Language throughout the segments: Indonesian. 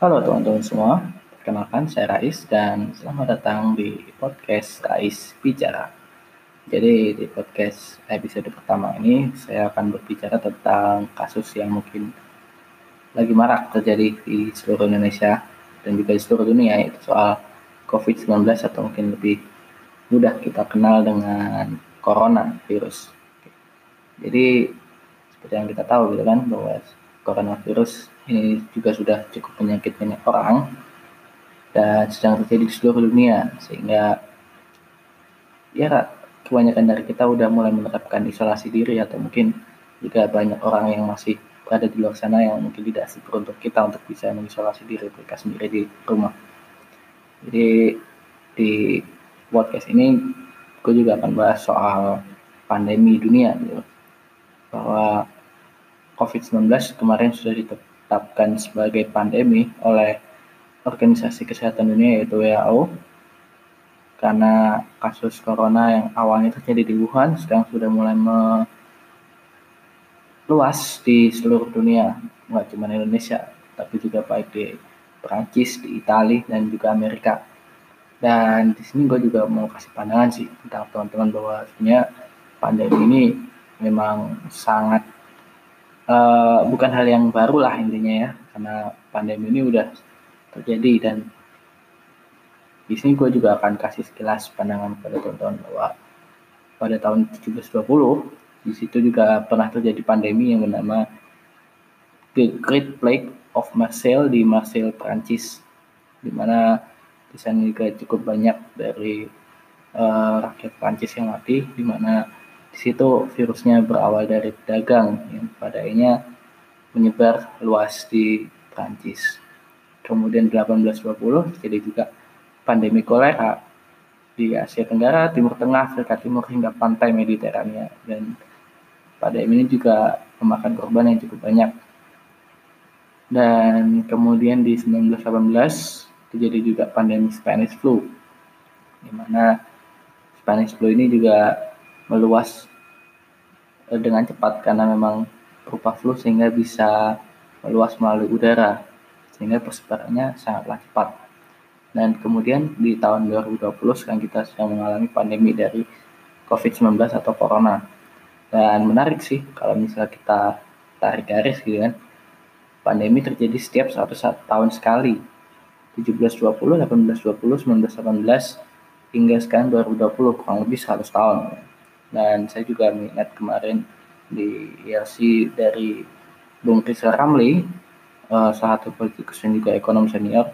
Halo teman-teman semua, perkenalkan saya Rais dan selamat datang di podcast Rais Bicara. Jadi di podcast episode pertama ini saya akan berbicara tentang kasus yang mungkin lagi marak terjadi di seluruh Indonesia dan juga di seluruh dunia yaitu soal COVID-19 atau mungkin lebih mudah kita kenal dengan corona virus. Jadi seperti yang kita tahu gitu kan bahwa coronavirus ini juga sudah cukup penyakit banyak orang dan sedang terjadi di seluruh dunia sehingga ya kebanyakan dari kita udah mulai menerapkan isolasi diri atau mungkin juga banyak orang yang masih berada di luar sana yang mungkin tidak seberuntung kita untuk bisa mengisolasi diri mereka sendiri di rumah. Jadi di podcast ini gue juga akan bahas soal pandemi dunia gitu. bahwa COVID-19 kemarin sudah ditetapkan sebagai pandemi oleh Organisasi Kesehatan Dunia yaitu WHO karena kasus corona yang awalnya terjadi di Wuhan sekarang sudah mulai meluas di seluruh dunia. Nggak cuma Indonesia tapi juga baik di Perancis, di Italia dan juga Amerika. Dan di sini gue juga mau kasih pandangan sih tentang teman-teman bahwa sebenarnya pandemi ini memang sangat uh, bukan hal yang baru lah intinya ya karena pandemi ini udah terjadi dan di sini gue juga akan kasih sekilas pandangan pada teman-teman bahwa pada tahun 1720 di situ juga pernah terjadi pandemi yang bernama The Great Plague of Marseille di Marseille, Prancis, di mana di sana juga cukup banyak dari uh, rakyat Prancis yang mati, di mana situ virusnya berawal dari pedagang yang pada akhirnya menyebar luas di Prancis. Kemudian 1820 jadi juga pandemi kolera di Asia Tenggara, Timur Tengah, Afrika Timur hingga pantai Mediterania dan pada ini juga memakan korban yang cukup banyak. Dan kemudian di 1918 terjadi juga pandemi Spanish flu, di mana Spanish flu ini juga meluas dengan cepat karena memang berupa flu sehingga bisa meluas melalui udara sehingga persebarannya sangatlah cepat. Dan kemudian di tahun 2020 sekarang kita sedang mengalami pandemi dari COVID-19 atau Corona. Dan menarik sih kalau misalnya kita tarik garis gitu kan. Pandemi terjadi setiap satu tahun sekali. 1720, 1820, 1918 hingga sekarang 2020 kurang lebih 100 tahun dan saya juga mengingat kemarin di IRC dari Bung Rizal Ramli uh, salah satu politikus dan juga ekonom senior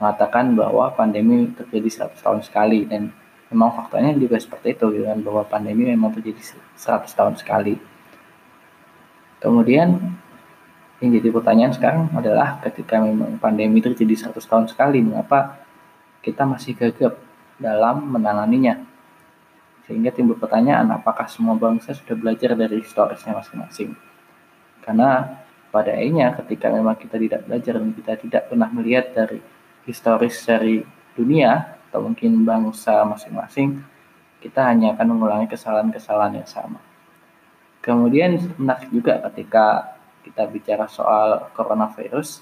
mengatakan bahwa pandemi terjadi 100 tahun sekali. Dan memang faktanya juga seperti itu gitu bahwa pandemi memang terjadi 100 tahun sekali. Kemudian yang jadi pertanyaan sekarang adalah ketika memang pandemi terjadi 100 tahun sekali mengapa kita masih gagap dalam menanganinya sehingga timbul pertanyaan apakah semua bangsa sudah belajar dari historisnya masing-masing. Karena pada akhirnya ketika memang kita tidak belajar dan kita tidak pernah melihat dari historis dari dunia atau mungkin bangsa masing-masing, kita hanya akan mengulangi kesalahan-kesalahan yang sama. Kemudian menarik juga ketika kita bicara soal coronavirus,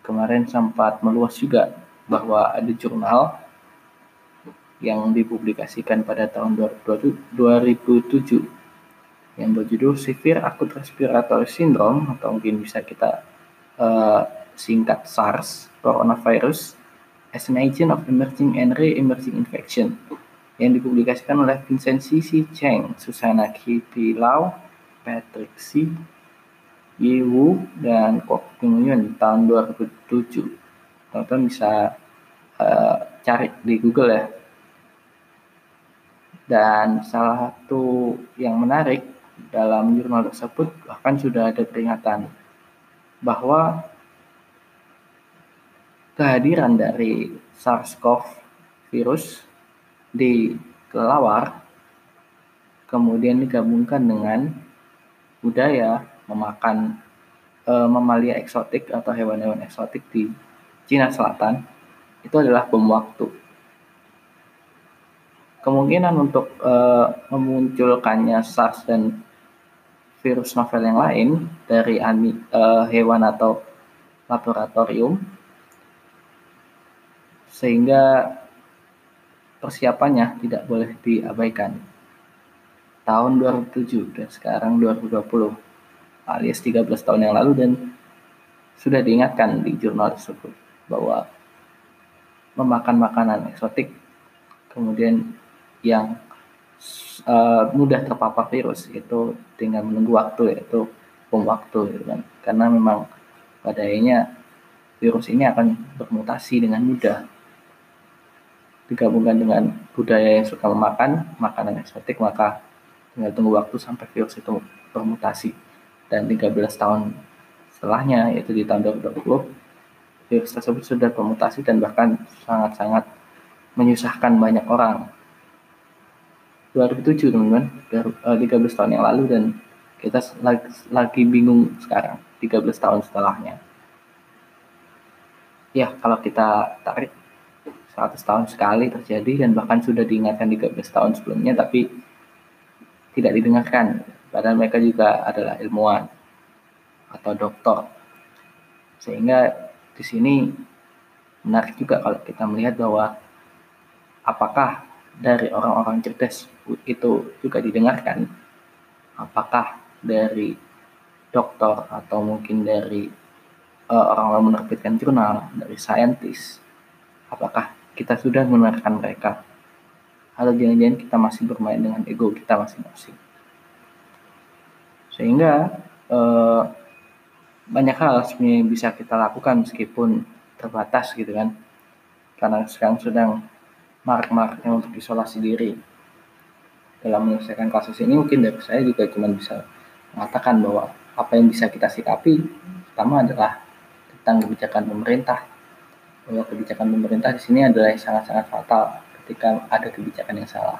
kemarin sempat meluas juga bahwa ada jurnal yang dipublikasikan pada tahun 2007 yang berjudul Severe Acute Respiratory Syndrome atau mungkin bisa kita uh, singkat SARS coronavirus as an agent of emerging and re-emerging infection yang dipublikasikan oleh Vincent C. Cheng, Susana K. Pilau, Patrick C. Yewu, dan Kok Kyung Yun tahun 2007. Teman-teman bisa uh, cari di Google ya dan salah satu yang menarik dalam jurnal tersebut bahkan sudah ada peringatan bahwa kehadiran dari SARS-CoV virus di kelelawar kemudian digabungkan dengan budaya memakan e, mamalia eksotik atau hewan-hewan eksotik di Cina Selatan itu adalah bom waktu kemungkinan untuk uh, memunculkannya SARS dan virus novel yang lain dari ani, uh, hewan atau laboratorium sehingga persiapannya tidak boleh diabaikan. Tahun 2007 dan sekarang 2020 alias 13 tahun yang lalu dan sudah diingatkan di jurnal tersebut bahwa memakan makanan eksotik kemudian yang uh, mudah terpapar virus itu dengan menunggu waktu yaitu bom waktu gitu kan. Karena memang pada akhirnya virus ini akan bermutasi dengan mudah. Digabungkan dengan budaya yang suka memakan makanan eksotik maka tinggal tunggu waktu sampai virus itu bermutasi. Dan 13 tahun setelahnya yaitu di tahun 2020 virus tersebut sudah bermutasi dan bahkan sangat-sangat menyusahkan banyak orang 2007 teman-teman. 13 eh, tahun yang lalu dan kita lagi, lagi bingung sekarang 13 tahun setelahnya. Ya kalau kita tarik 100 tahun sekali terjadi dan bahkan sudah diingatkan 13 tahun sebelumnya tapi tidak didengarkan. Padahal mereka juga adalah ilmuwan atau dokter sehingga di sini menarik juga kalau kita melihat bahwa apakah dari orang-orang cerdas itu juga didengarkan. Apakah dari dokter atau mungkin dari uh, orang-orang menerbitkan jurnal dari saintis apakah kita sudah mendengarkan mereka? Atau jangan-jangan kita masih bermain dengan ego kita masing-masing? Sehingga uh, banyak hal sebenarnya bisa kita lakukan meskipun terbatas gitu kan. Karena sekarang sedang marak-maraknya untuk isolasi diri. Dalam menyelesaikan kasus ini mungkin dari saya juga cuma bisa mengatakan bahwa apa yang bisa kita sikapi pertama adalah tentang kebijakan pemerintah. Bahwa kebijakan pemerintah di sini adalah yang sangat-sangat fatal ketika ada kebijakan yang salah.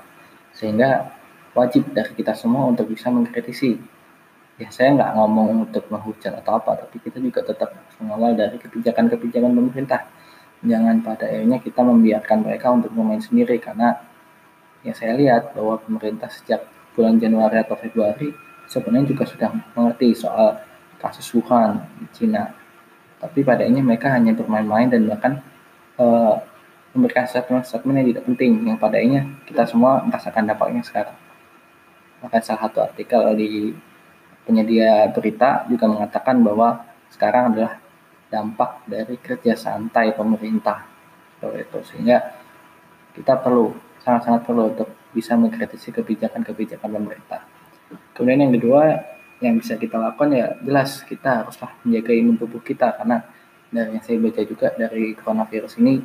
Sehingga wajib dari kita semua untuk bisa mengkritisi. Ya saya nggak ngomong untuk menghujat atau apa tapi kita juga tetap mengawal dari kebijakan-kebijakan pemerintah jangan pada akhirnya kita membiarkan mereka untuk bermain sendiri. Karena yang saya lihat bahwa pemerintah sejak bulan Januari atau Februari sebenarnya juga sudah mengerti soal kasus Wuhan di Cina. Tapi pada ini mereka hanya bermain-main dan bahkan uh, memberikan statement-statement yang tidak penting yang pada ini kita semua merasakan dampaknya sekarang. Bahkan salah satu artikel di penyedia berita juga mengatakan bahwa sekarang adalah dampak dari kerja santai pemerintah. Seperti itu. Sehingga kita perlu sangat-sangat perlu untuk bisa mengkritisi kebijakan-kebijakan pemerintah. Kemudian yang kedua yang bisa kita lakukan ya jelas kita haruslah menjaga imun tubuh kita. Karena dari yang saya baca juga dari coronavirus ini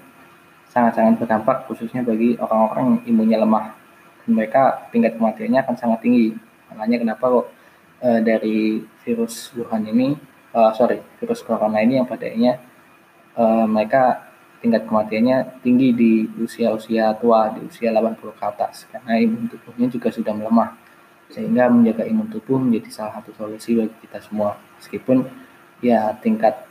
sangat-sangat berdampak khususnya bagi orang-orang yang imunnya lemah. Dan mereka tingkat kematiannya akan sangat tinggi. Makanya kenapa kok e, dari virus Wuhan ini uh, sorry virus corona ini yang padanya uh, mereka tingkat kematiannya tinggi di usia-usia tua di usia 80 ke atas. Karena imun tubuhnya juga sudah melemah. Sehingga menjaga imun tubuh menjadi salah satu solusi bagi kita semua. Meskipun ya tingkat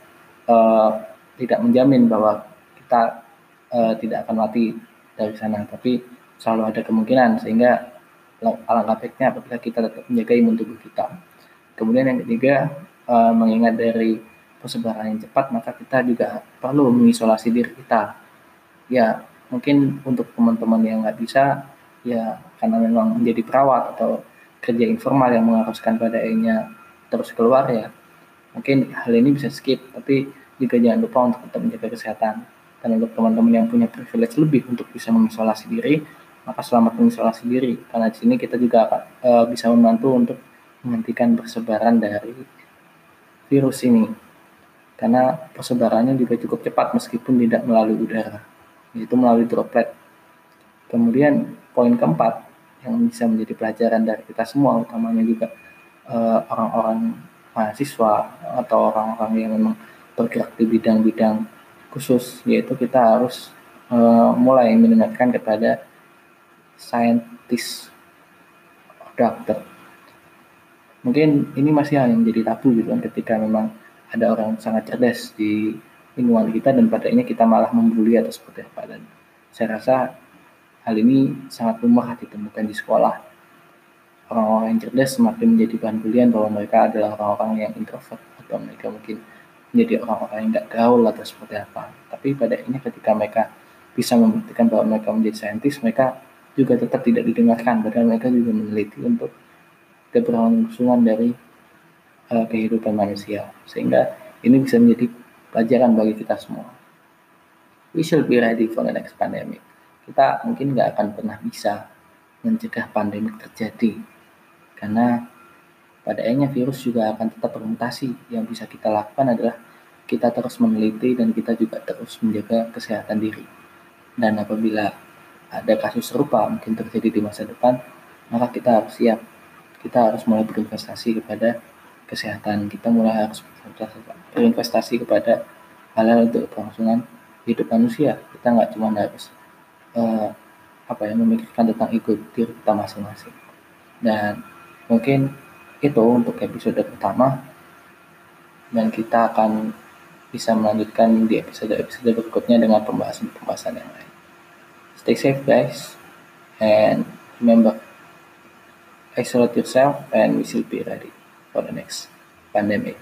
uh, tidak menjamin bahwa kita uh, tidak akan mati dari sana. Tapi selalu ada kemungkinan sehingga alangkah baiknya apabila kita tetap menjaga imun tubuh kita. Kemudian yang ketiga uh, mengingat dari persebaran yang cepat, maka kita juga perlu mengisolasi diri kita. Ya, mungkin untuk teman-teman yang nggak bisa, ya karena memang menjadi perawat atau kerja informal yang mengharuskan pada akhirnya terus keluar ya, mungkin hal ini bisa skip, tapi juga jangan lupa untuk tetap menjaga kesehatan. Dan untuk teman-teman yang punya privilege lebih untuk bisa mengisolasi diri, maka selamat mengisolasi diri. Karena di sini kita juga uh, bisa membantu untuk menghentikan persebaran dari virus ini. Karena persebarannya juga cukup cepat meskipun tidak melalui udara yaitu melalui droplet. Kemudian poin keempat yang bisa menjadi pelajaran dari kita semua utamanya juga uh, orang-orang mahasiswa atau orang-orang yang memang bergerak di bidang-bidang khusus yaitu kita harus uh, mulai mendengarkan kepada saintis dokter mungkin ini masih yang menjadi tabu gitu kan ketika memang ada orang sangat cerdas di lingkungan kita dan pada ini kita malah membuli atau seperti apa. Dan saya rasa hal ini sangat lumrah ditemukan di sekolah. Orang-orang yang cerdas semakin menjadi bahan bulian bahwa mereka adalah orang-orang yang introvert atau mereka mungkin menjadi orang-orang yang tidak gaul atau seperti apa. Tapi pada ini ketika mereka bisa membuktikan bahwa mereka menjadi saintis, mereka juga tetap tidak didengarkan, padahal mereka juga meneliti untuk keberlangsungan dari uh, kehidupan manusia. Sehingga ini bisa menjadi pelajaran bagi kita semua. We shall be ready for the next pandemic. Kita mungkin nggak akan pernah bisa mencegah pandemi terjadi, karena pada akhirnya virus juga akan tetap bermutasi. Yang bisa kita lakukan adalah kita terus meneliti dan kita juga terus menjaga kesehatan diri. Dan apabila ada kasus serupa mungkin terjadi di masa depan, maka kita harus siap. Kita harus mulai berinvestasi kepada kesehatan. Kita mulai harus berinvestasi kepada hal-hal untuk kelangsungan hidup manusia. Kita nggak cuma harus uh, apa ya memikirkan tentang ego diri kita masing-masing. Dan mungkin itu untuk episode pertama dan kita akan bisa melanjutkan di episode-episode berikutnya dengan pembahasan-pembahasan yang lain. Stay safe guys and remember isolate yourself and we will be ready for the next pandemic.